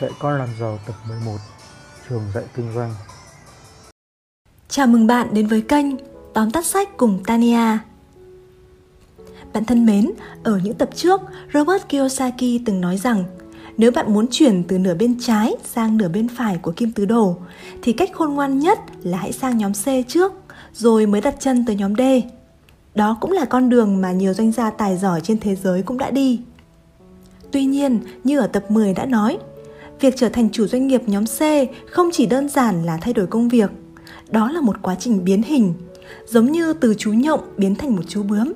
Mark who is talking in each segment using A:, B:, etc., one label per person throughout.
A: Dạy con làm giàu tập 11 Trường dạy kinh doanh
B: Chào mừng bạn đến với kênh Tóm tắt sách cùng Tania Bạn thân mến, ở những tập trước, Robert Kiyosaki từng nói rằng nếu bạn muốn chuyển từ nửa bên trái sang nửa bên phải của kim tứ đồ thì cách khôn ngoan nhất là hãy sang nhóm C trước rồi mới đặt chân tới nhóm D. Đó cũng là con đường mà nhiều doanh gia tài giỏi trên thế giới cũng đã đi. Tuy nhiên, như ở tập 10 đã nói, việc trở thành chủ doanh nghiệp nhóm C không chỉ đơn giản là thay đổi công việc, đó là một quá trình biến hình, giống như từ chú nhộng biến thành một chú bướm.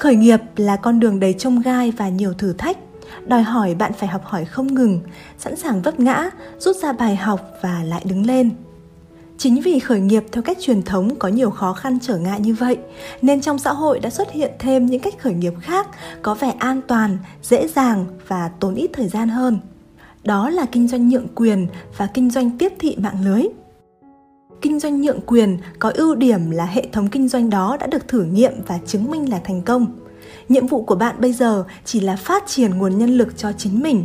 B: Khởi nghiệp là con đường đầy trông gai và nhiều thử thách, đòi hỏi bạn phải học hỏi không ngừng, sẵn sàng vấp ngã, rút ra bài học và lại đứng lên. Chính vì khởi nghiệp theo cách truyền thống có nhiều khó khăn trở ngại như vậy, nên trong xã hội đã xuất hiện thêm những cách khởi nghiệp khác có vẻ an toàn, dễ dàng và tốn ít thời gian hơn. Đó là kinh doanh nhượng quyền và kinh doanh tiếp thị mạng lưới. Kinh doanh nhượng quyền có ưu điểm là hệ thống kinh doanh đó đã được thử nghiệm và chứng minh là thành công. Nhiệm vụ của bạn bây giờ chỉ là phát triển nguồn nhân lực cho chính mình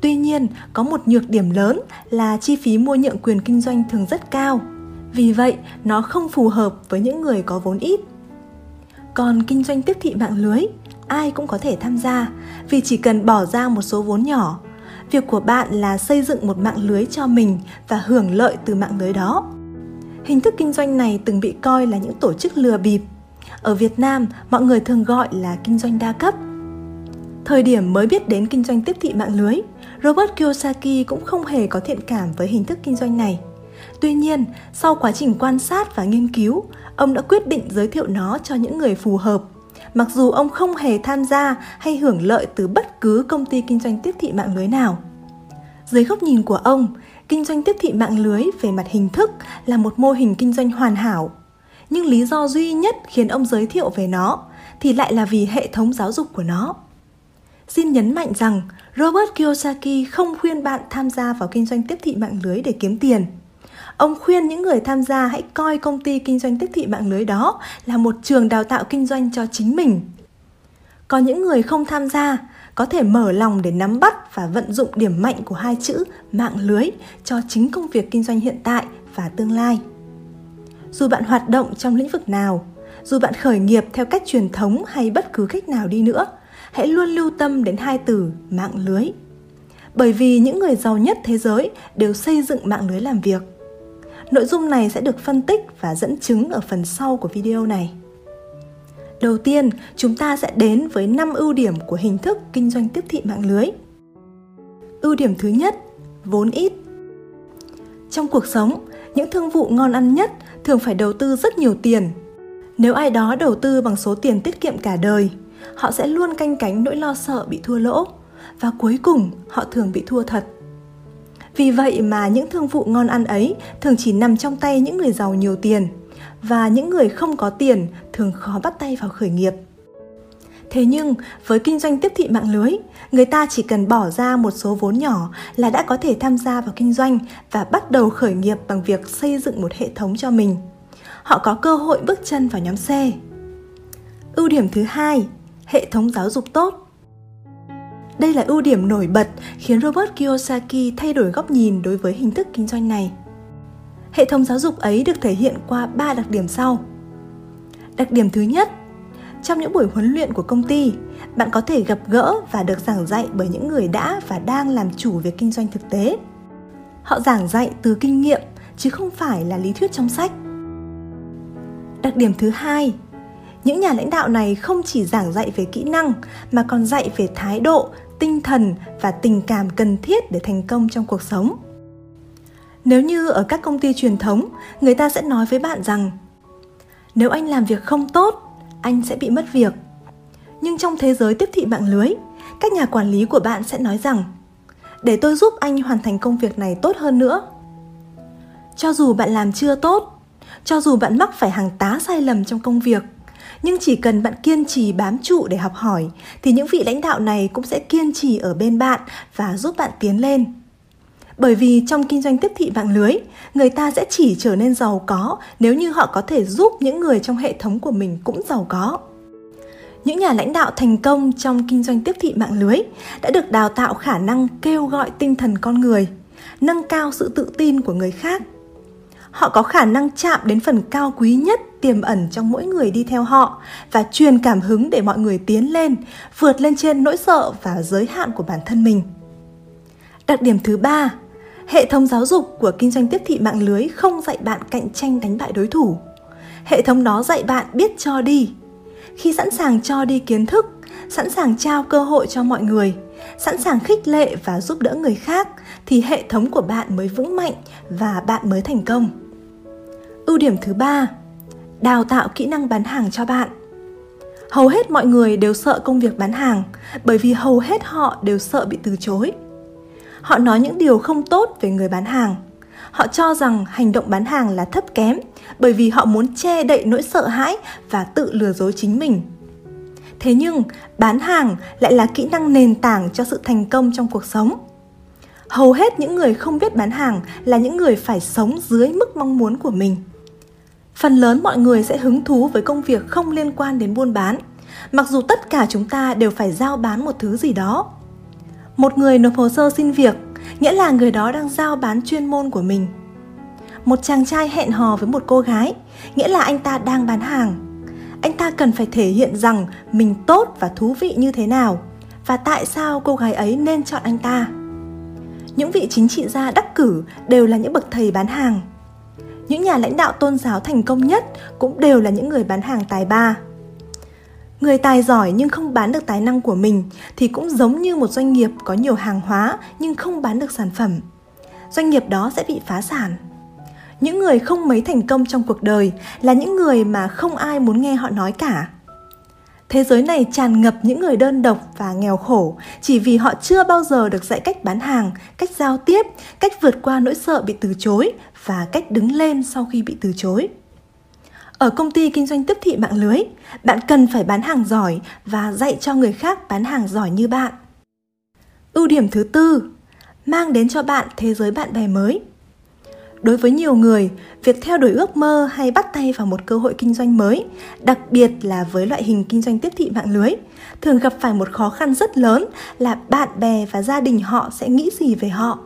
B: Tuy nhiên, có một nhược điểm lớn là chi phí mua nhượng quyền kinh doanh thường rất cao. Vì vậy, nó không phù hợp với những người có vốn ít. Còn kinh doanh tiếp thị mạng lưới, ai cũng có thể tham gia vì chỉ cần bỏ ra một số vốn nhỏ. Việc của bạn là xây dựng một mạng lưới cho mình và hưởng lợi từ mạng lưới đó. Hình thức kinh doanh này từng bị coi là những tổ chức lừa bịp. Ở Việt Nam, mọi người thường gọi là kinh doanh đa cấp. Thời điểm mới biết đến kinh doanh tiếp thị mạng lưới, Robert Kiyosaki cũng không hề có thiện cảm với hình thức kinh doanh này. Tuy nhiên, sau quá trình quan sát và nghiên cứu, ông đã quyết định giới thiệu nó cho những người phù hợp. Mặc dù ông không hề tham gia hay hưởng lợi từ bất cứ công ty kinh doanh tiếp thị mạng lưới nào. Dưới góc nhìn của ông, kinh doanh tiếp thị mạng lưới về mặt hình thức là một mô hình kinh doanh hoàn hảo. Nhưng lý do duy nhất khiến ông giới thiệu về nó thì lại là vì hệ thống giáo dục của nó. Xin nhấn mạnh rằng Robert Kiyosaki không khuyên bạn tham gia vào kinh doanh tiếp thị mạng lưới để kiếm tiền. Ông khuyên những người tham gia hãy coi công ty kinh doanh tiếp thị mạng lưới đó là một trường đào tạo kinh doanh cho chính mình. Còn những người không tham gia có thể mở lòng để nắm bắt và vận dụng điểm mạnh của hai chữ mạng lưới cho chính công việc kinh doanh hiện tại và tương lai. Dù bạn hoạt động trong lĩnh vực nào, dù bạn khởi nghiệp theo cách truyền thống hay bất cứ cách nào đi nữa, hãy luôn lưu tâm đến hai từ mạng lưới. Bởi vì những người giàu nhất thế giới đều xây dựng mạng lưới làm việc. Nội dung này sẽ được phân tích và dẫn chứng ở phần sau của video này. Đầu tiên, chúng ta sẽ đến với 5 ưu điểm của hình thức kinh doanh tiếp thị mạng lưới. Ưu điểm thứ nhất, vốn ít. Trong cuộc sống, những thương vụ ngon ăn nhất thường phải đầu tư rất nhiều tiền. Nếu ai đó đầu tư bằng số tiền tiết kiệm cả đời, họ sẽ luôn canh cánh nỗi lo sợ bị thua lỗ và cuối cùng họ thường bị thua thật. Vì vậy mà những thương vụ ngon ăn ấy thường chỉ nằm trong tay những người giàu nhiều tiền và những người không có tiền thường khó bắt tay vào khởi nghiệp. Thế nhưng với kinh doanh tiếp thị mạng lưới, người ta chỉ cần bỏ ra một số vốn nhỏ là đã có thể tham gia vào kinh doanh và bắt đầu khởi nghiệp bằng việc xây dựng một hệ thống cho mình. Họ có cơ hội bước chân vào nhóm C. Ưu điểm thứ hai, hệ thống giáo dục tốt. Đây là ưu điểm nổi bật khiến Robert Kiyosaki thay đổi góc nhìn đối với hình thức kinh doanh này. Hệ thống giáo dục ấy được thể hiện qua 3 đặc điểm sau. Đặc điểm thứ nhất, trong những buổi huấn luyện của công ty, bạn có thể gặp gỡ và được giảng dạy bởi những người đã và đang làm chủ việc kinh doanh thực tế. Họ giảng dạy từ kinh nghiệm chứ không phải là lý thuyết trong sách. Đặc điểm thứ hai, những nhà lãnh đạo này không chỉ giảng dạy về kỹ năng mà còn dạy về thái độ tinh thần và tình cảm cần thiết để thành công trong cuộc sống. Nếu như ở các công ty truyền thống, người ta sẽ nói với bạn rằng, nếu anh làm việc không tốt, anh sẽ bị mất việc. Nhưng trong thế giới tiếp thị mạng lưới, các nhà quản lý của bạn sẽ nói rằng, để tôi giúp anh hoàn thành công việc này tốt hơn nữa. Cho dù bạn làm chưa tốt, cho dù bạn mắc phải hàng tá sai lầm trong công việc nhưng chỉ cần bạn kiên trì bám trụ để học hỏi, thì những vị lãnh đạo này cũng sẽ kiên trì ở bên bạn và giúp bạn tiến lên. Bởi vì trong kinh doanh tiếp thị mạng lưới, người ta sẽ chỉ trở nên giàu có nếu như họ có thể giúp những người trong hệ thống của mình cũng giàu có. Những nhà lãnh đạo thành công trong kinh doanh tiếp thị mạng lưới đã được đào tạo khả năng kêu gọi tinh thần con người, nâng cao sự tự tin của người khác họ có khả năng chạm đến phần cao quý nhất tiềm ẩn trong mỗi người đi theo họ và truyền cảm hứng để mọi người tiến lên, vượt lên trên nỗi sợ và giới hạn của bản thân mình. Đặc điểm thứ ba, hệ thống giáo dục của kinh doanh tiếp thị mạng lưới không dạy bạn cạnh tranh đánh bại đối thủ. Hệ thống đó dạy bạn biết cho đi. Khi sẵn sàng cho đi kiến thức, sẵn sàng trao cơ hội cho mọi người, sẵn sàng khích lệ và giúp đỡ người khác thì hệ thống của bạn mới vững mạnh và bạn mới thành công ưu điểm thứ ba, đào tạo kỹ năng bán hàng cho bạn. Hầu hết mọi người đều sợ công việc bán hàng, bởi vì hầu hết họ đều sợ bị từ chối. Họ nói những điều không tốt về người bán hàng. Họ cho rằng hành động bán hàng là thấp kém, bởi vì họ muốn che đậy nỗi sợ hãi và tự lừa dối chính mình. Thế nhưng, bán hàng lại là kỹ năng nền tảng cho sự thành công trong cuộc sống. Hầu hết những người không biết bán hàng là những người phải sống dưới mức mong muốn của mình phần lớn mọi người sẽ hứng thú với công việc không liên quan đến buôn bán. Mặc dù tất cả chúng ta đều phải giao bán một thứ gì đó. Một người nộp hồ sơ xin việc, nghĩa là người đó đang giao bán chuyên môn của mình. Một chàng trai hẹn hò với một cô gái, nghĩa là anh ta đang bán hàng. Anh ta cần phải thể hiện rằng mình tốt và thú vị như thế nào, và tại sao cô gái ấy nên chọn anh ta. Những vị chính trị gia đắc cử đều là những bậc thầy bán hàng những nhà lãnh đạo tôn giáo thành công nhất cũng đều là những người bán hàng tài ba. Người tài giỏi nhưng không bán được tài năng của mình thì cũng giống như một doanh nghiệp có nhiều hàng hóa nhưng không bán được sản phẩm. Doanh nghiệp đó sẽ bị phá sản. Những người không mấy thành công trong cuộc đời là những người mà không ai muốn nghe họ nói cả. Thế giới này tràn ngập những người đơn độc và nghèo khổ chỉ vì họ chưa bao giờ được dạy cách bán hàng, cách giao tiếp, cách vượt qua nỗi sợ bị từ chối và cách đứng lên sau khi bị từ chối. Ở công ty kinh doanh tiếp thị mạng lưới, bạn cần phải bán hàng giỏi và dạy cho người khác bán hàng giỏi như bạn. Ưu điểm thứ tư, mang đến cho bạn thế giới bạn bè mới. Đối với nhiều người, việc theo đuổi ước mơ hay bắt tay vào một cơ hội kinh doanh mới, đặc biệt là với loại hình kinh doanh tiếp thị mạng lưới, thường gặp phải một khó khăn rất lớn là bạn bè và gia đình họ sẽ nghĩ gì về họ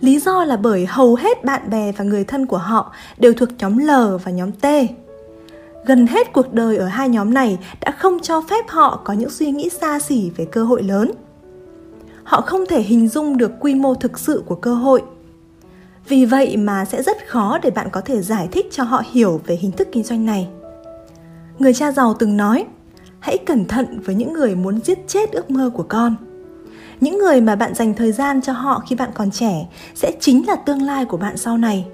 B: lý do là bởi hầu hết bạn bè và người thân của họ đều thuộc nhóm l và nhóm t. Gần hết cuộc đời ở hai nhóm này đã không cho phép họ có những suy nghĩ xa xỉ về cơ hội lớn. Họ không thể hình dung được quy mô thực sự của cơ hội. Vì vậy mà sẽ rất khó để bạn có thể giải thích cho họ hiểu về hình thức kinh doanh này. Người cha giàu từng nói, hãy cẩn thận với những người muốn giết chết ước mơ của con những người mà bạn dành thời gian cho họ khi bạn còn trẻ sẽ chính là tương lai của bạn sau này.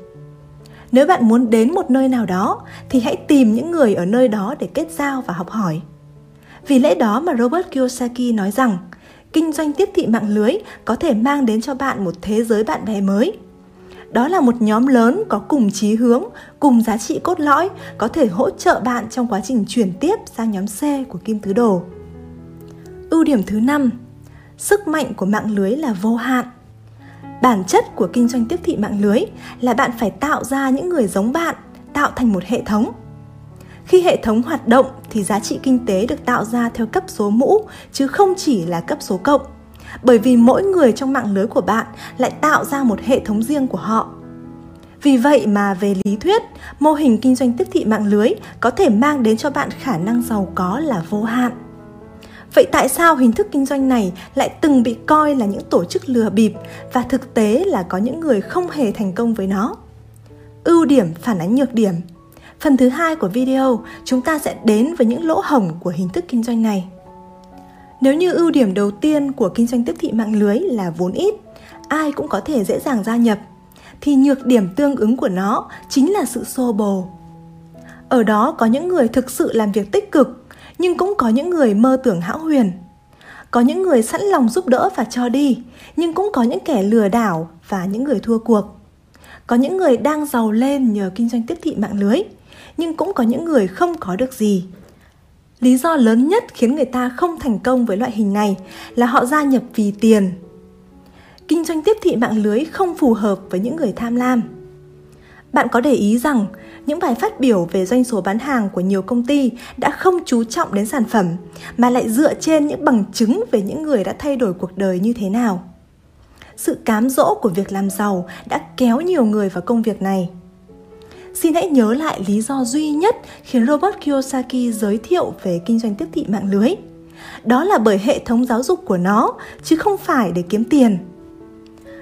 B: Nếu bạn muốn đến một nơi nào đó, thì hãy tìm những người ở nơi đó để kết giao và học hỏi. Vì lẽ đó mà robert kiyosaki nói rằng, kinh doanh tiếp thị mạng lưới có thể mang đến cho bạn một thế giới bạn bè mới. Đó là một nhóm lớn có cùng chí hướng, cùng giá trị cốt lõi, có thể hỗ trợ bạn trong quá trình chuyển tiếp sang nhóm c của kim tứ đồ. Ưu điểm thứ năm sức mạnh của mạng lưới là vô hạn. Bản chất của kinh doanh tiếp thị mạng lưới là bạn phải tạo ra những người giống bạn, tạo thành một hệ thống. Khi hệ thống hoạt động thì giá trị kinh tế được tạo ra theo cấp số mũ, chứ không chỉ là cấp số cộng. Bởi vì mỗi người trong mạng lưới của bạn lại tạo ra một hệ thống riêng của họ. Vì vậy mà về lý thuyết, mô hình kinh doanh tiếp thị mạng lưới có thể mang đến cho bạn khả năng giàu có là vô hạn. Vậy tại sao hình thức kinh doanh này lại từng bị coi là những tổ chức lừa bịp và thực tế là có những người không hề thành công với nó? Ưu điểm phản ánh nhược điểm. Phần thứ hai của video, chúng ta sẽ đến với những lỗ hổng của hình thức kinh doanh này. Nếu như ưu điểm đầu tiên của kinh doanh tiếp thị mạng lưới là vốn ít, ai cũng có thể dễ dàng gia nhập, thì nhược điểm tương ứng của nó chính là sự xô bồ. Ở đó có những người thực sự làm việc tích cực nhưng cũng có những người mơ tưởng hão huyền. Có những người sẵn lòng giúp đỡ và cho đi, nhưng cũng có những kẻ lừa đảo và những người thua cuộc. Có những người đang giàu lên nhờ kinh doanh tiếp thị mạng lưới, nhưng cũng có những người không có được gì. Lý do lớn nhất khiến người ta không thành công với loại hình này là họ gia nhập vì tiền. Kinh doanh tiếp thị mạng lưới không phù hợp với những người tham lam. Bạn có để ý rằng những bài phát biểu về doanh số bán hàng của nhiều công ty đã không chú trọng đến sản phẩm mà lại dựa trên những bằng chứng về những người đã thay đổi cuộc đời như thế nào. Sự cám dỗ của việc làm giàu đã kéo nhiều người vào công việc này. Xin hãy nhớ lại lý do duy nhất khiến Robert Kiyosaki giới thiệu về kinh doanh tiếp thị mạng lưới. Đó là bởi hệ thống giáo dục của nó, chứ không phải để kiếm tiền.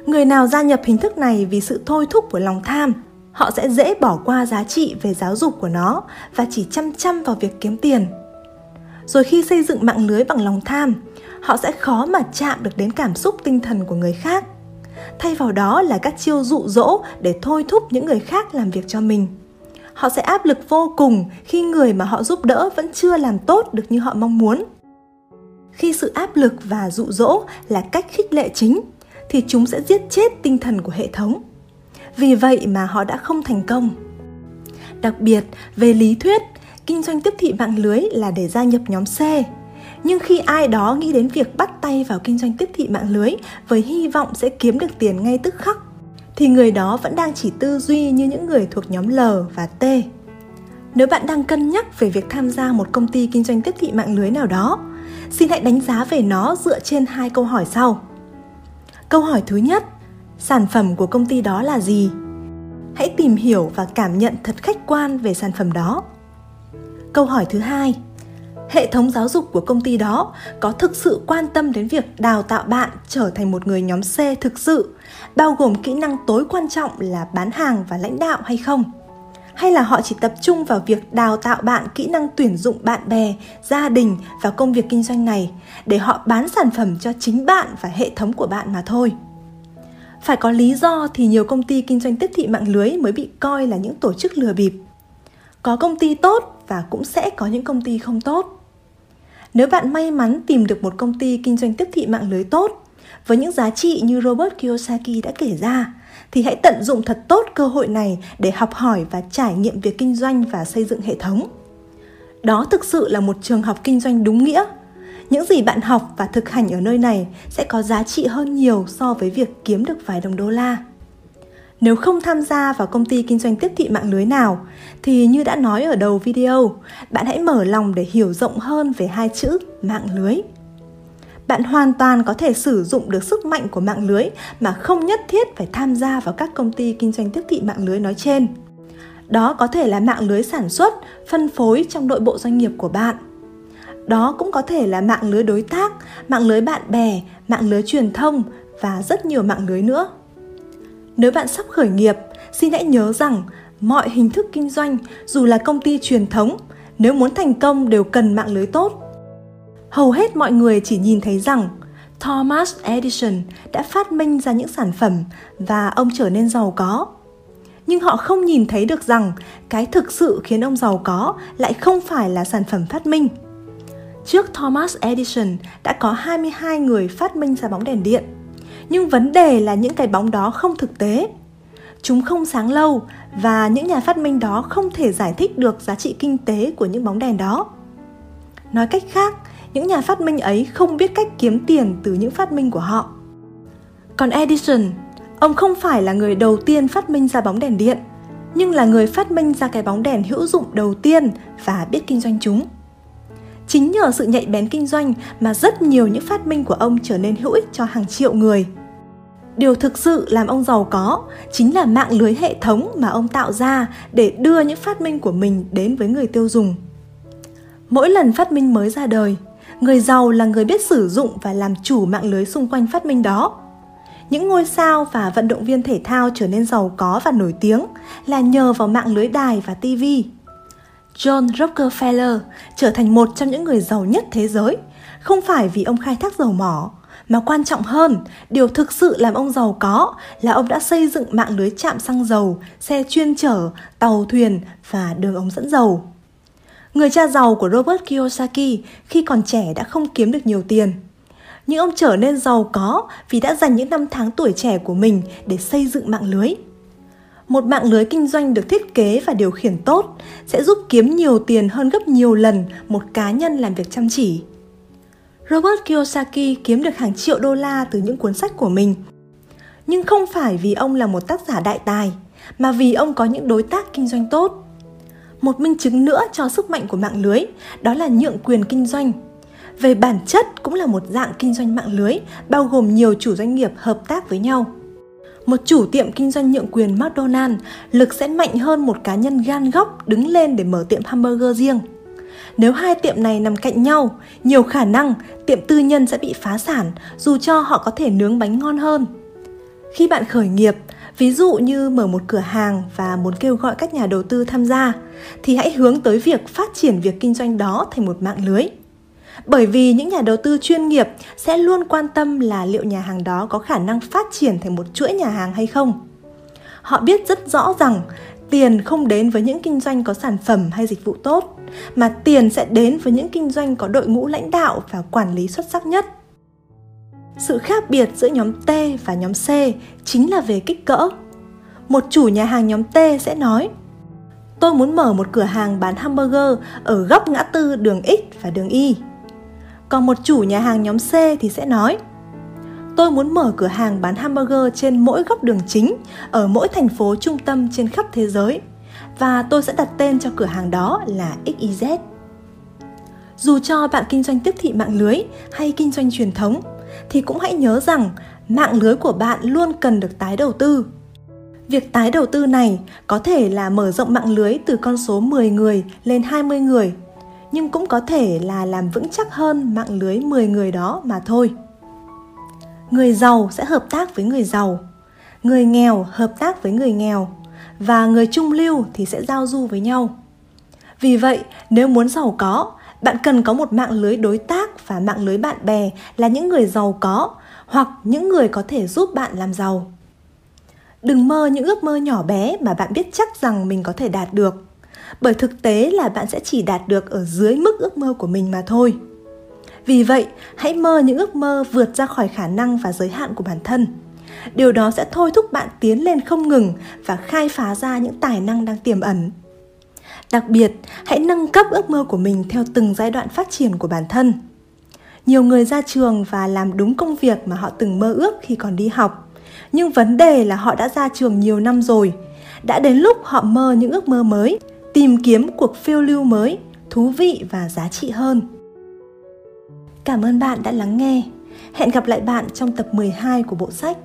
B: Người nào gia nhập hình thức này vì sự thôi thúc của lòng tham, họ sẽ dễ bỏ qua giá trị về giáo dục của nó và chỉ chăm chăm vào việc kiếm tiền. Rồi khi xây dựng mạng lưới bằng lòng tham, họ sẽ khó mà chạm được đến cảm xúc tinh thần của người khác. Thay vào đó là các chiêu dụ dỗ để thôi thúc những người khác làm việc cho mình. Họ sẽ áp lực vô cùng khi người mà họ giúp đỡ vẫn chưa làm tốt được như họ mong muốn. Khi sự áp lực và dụ dỗ là cách khích lệ chính thì chúng sẽ giết chết tinh thần của hệ thống vì vậy mà họ đã không thành công đặc biệt về lý thuyết kinh doanh tiếp thị mạng lưới là để gia nhập nhóm c nhưng khi ai đó nghĩ đến việc bắt tay vào kinh doanh tiếp thị mạng lưới với hy vọng sẽ kiếm được tiền ngay tức khắc thì người đó vẫn đang chỉ tư duy như những người thuộc nhóm L và T. Nếu bạn đang cân nhắc về việc tham gia một công ty kinh doanh tiếp thị mạng lưới nào đó, xin hãy đánh giá về nó dựa trên hai câu hỏi sau. Câu hỏi thứ nhất, sản phẩm của công ty đó là gì? Hãy tìm hiểu và cảm nhận thật khách quan về sản phẩm đó. Câu hỏi thứ hai, hệ thống giáo dục của công ty đó có thực sự quan tâm đến việc đào tạo bạn trở thành một người nhóm c thực sự, bao gồm kỹ năng tối quan trọng là bán hàng và lãnh đạo hay không? Hay là họ chỉ tập trung vào việc đào tạo bạn kỹ năng tuyển dụng bạn bè, gia đình và công việc kinh doanh này để họ bán sản phẩm cho chính bạn và hệ thống của bạn mà thôi? Phải có lý do thì nhiều công ty kinh doanh tiếp thị mạng lưới mới bị coi là những tổ chức lừa bịp. Có công ty tốt và cũng sẽ có những công ty không tốt. Nếu bạn may mắn tìm được một công ty kinh doanh tiếp thị mạng lưới tốt, với những giá trị như Robert Kiyosaki đã kể ra, thì hãy tận dụng thật tốt cơ hội này để học hỏi và trải nghiệm việc kinh doanh và xây dựng hệ thống. Đó thực sự là một trường học kinh doanh đúng nghĩa những gì bạn học và thực hành ở nơi này sẽ có giá trị hơn nhiều so với việc kiếm được vài đồng đô la. Nếu không tham gia vào công ty kinh doanh tiếp thị mạng lưới nào, thì như đã nói ở đầu video, bạn hãy mở lòng để hiểu rộng hơn về hai chữ mạng lưới. Bạn hoàn toàn có thể sử dụng được sức mạnh của mạng lưới mà không nhất thiết phải tham gia vào các công ty kinh doanh tiếp thị mạng lưới nói trên. Đó có thể là mạng lưới sản xuất, phân phối trong nội bộ doanh nghiệp của bạn đó cũng có thể là mạng lưới đối tác, mạng lưới bạn bè, mạng lưới truyền thông và rất nhiều mạng lưới nữa. Nếu bạn sắp khởi nghiệp, xin hãy nhớ rằng mọi hình thức kinh doanh, dù là công ty truyền thống, nếu muốn thành công đều cần mạng lưới tốt. Hầu hết mọi người chỉ nhìn thấy rằng thomas edison đã phát minh ra những sản phẩm và ông trở nên giàu có. Nhưng họ không nhìn thấy được rằng cái thực sự khiến ông giàu có lại không phải là sản phẩm phát minh. Trước Thomas Edison đã có 22 người phát minh ra bóng đèn điện. Nhưng vấn đề là những cái bóng đó không thực tế. Chúng không sáng lâu và những nhà phát minh đó không thể giải thích được giá trị kinh tế của những bóng đèn đó. Nói cách khác, những nhà phát minh ấy không biết cách kiếm tiền từ những phát minh của họ. Còn Edison, ông không phải là người đầu tiên phát minh ra bóng đèn điện, nhưng là người phát minh ra cái bóng đèn hữu dụng đầu tiên và biết kinh doanh chúng. Chính nhờ sự nhạy bén kinh doanh mà rất nhiều những phát minh của ông trở nên hữu ích cho hàng triệu người. Điều thực sự làm ông giàu có chính là mạng lưới hệ thống mà ông tạo ra để đưa những phát minh của mình đến với người tiêu dùng. Mỗi lần phát minh mới ra đời, người giàu là người biết sử dụng và làm chủ mạng lưới xung quanh phát minh đó. Những ngôi sao và vận động viên thể thao trở nên giàu có và nổi tiếng là nhờ vào mạng lưới đài và tivi John Rockefeller trở thành một trong những người giàu nhất thế giới, không phải vì ông khai thác dầu mỏ, mà quan trọng hơn, điều thực sự làm ông giàu có là ông đã xây dựng mạng lưới trạm xăng dầu, xe chuyên chở, tàu thuyền và đường ống dẫn dầu. Người cha giàu của Robert Kiyosaki khi còn trẻ đã không kiếm được nhiều tiền. Nhưng ông trở nên giàu có vì đã dành những năm tháng tuổi trẻ của mình để xây dựng mạng lưới một mạng lưới kinh doanh được thiết kế và điều khiển tốt sẽ giúp kiếm nhiều tiền hơn gấp nhiều lần một cá nhân làm việc chăm chỉ. Robert Kiyosaki kiếm được hàng triệu đô la từ những cuốn sách của mình. Nhưng không phải vì ông là một tác giả đại tài, mà vì ông có những đối tác kinh doanh tốt. Một minh chứng nữa cho sức mạnh của mạng lưới đó là nhượng quyền kinh doanh. Về bản chất cũng là một dạng kinh doanh mạng lưới bao gồm nhiều chủ doanh nghiệp hợp tác với nhau. Một chủ tiệm kinh doanh nhượng quyền mcdonalds lực sẽ mạnh hơn một cá nhân gan góc đứng lên để mở tiệm hamburger riêng. Nếu hai tiệm này nằm cạnh nhau, nhiều khả năng tiệm tư nhân sẽ bị phá sản dù cho họ có thể nướng bánh ngon hơn. Khi bạn khởi nghiệp, ví dụ như mở một cửa hàng và muốn kêu gọi các nhà đầu tư tham gia, thì hãy hướng tới việc phát triển việc kinh doanh đó thành một mạng lưới. Bởi vì những nhà đầu tư chuyên nghiệp sẽ luôn quan tâm là liệu nhà hàng đó có khả năng phát triển thành một chuỗi nhà hàng hay không. Họ biết rất rõ rằng tiền không đến với những kinh doanh có sản phẩm hay dịch vụ tốt, mà tiền sẽ đến với những kinh doanh có đội ngũ lãnh đạo và quản lý xuất sắc nhất sự khác biệt giữa nhóm T và nhóm C chính là về kích cỡ. Một chủ nhà hàng nhóm T sẽ nói, Tôi muốn mở một cửa hàng bán hamburger ở góc ngã tư đường X và đường Y. Còn một chủ nhà hàng nhóm C thì sẽ nói Tôi muốn mở cửa hàng bán hamburger trên mỗi góc đường chính ở mỗi thành phố trung tâm trên khắp thế giới và tôi sẽ đặt tên cho cửa hàng đó là XYZ. Dù cho bạn kinh doanh tiếp thị mạng lưới hay kinh doanh truyền thống, thì cũng hãy nhớ rằng mạng lưới của bạn luôn cần được tái đầu tư. Việc tái đầu tư này có thể là mở rộng mạng lưới từ con số 10 người lên 20 người, nhưng cũng có thể là làm vững chắc hơn mạng lưới 10 người đó mà thôi. Người giàu sẽ hợp tác với người giàu, người nghèo hợp tác với người nghèo và người trung lưu thì sẽ giao du với nhau. Vì vậy, nếu muốn giàu có, bạn cần có một mạng lưới đối tác và mạng lưới bạn bè là những người giàu có hoặc những người có thể giúp bạn làm giàu đừng mơ những ước mơ nhỏ bé mà bạn biết chắc rằng mình có thể đạt được bởi thực tế là bạn sẽ chỉ đạt được ở dưới mức ước mơ của mình mà thôi vì vậy hãy mơ những ước mơ vượt ra khỏi khả năng và giới hạn của bản thân điều đó sẽ thôi thúc bạn tiến lên không ngừng và khai phá ra những tài năng đang tiềm ẩn Đặc biệt, hãy nâng cấp ước mơ của mình theo từng giai đoạn phát triển của bản thân. Nhiều người ra trường và làm đúng công việc mà họ từng mơ ước khi còn đi học. Nhưng vấn đề là họ đã ra trường nhiều năm rồi. Đã đến lúc họ mơ những ước mơ mới, tìm kiếm cuộc phiêu lưu mới, thú vị và giá trị hơn. Cảm ơn bạn đã lắng nghe. Hẹn gặp lại bạn trong tập 12 của bộ sách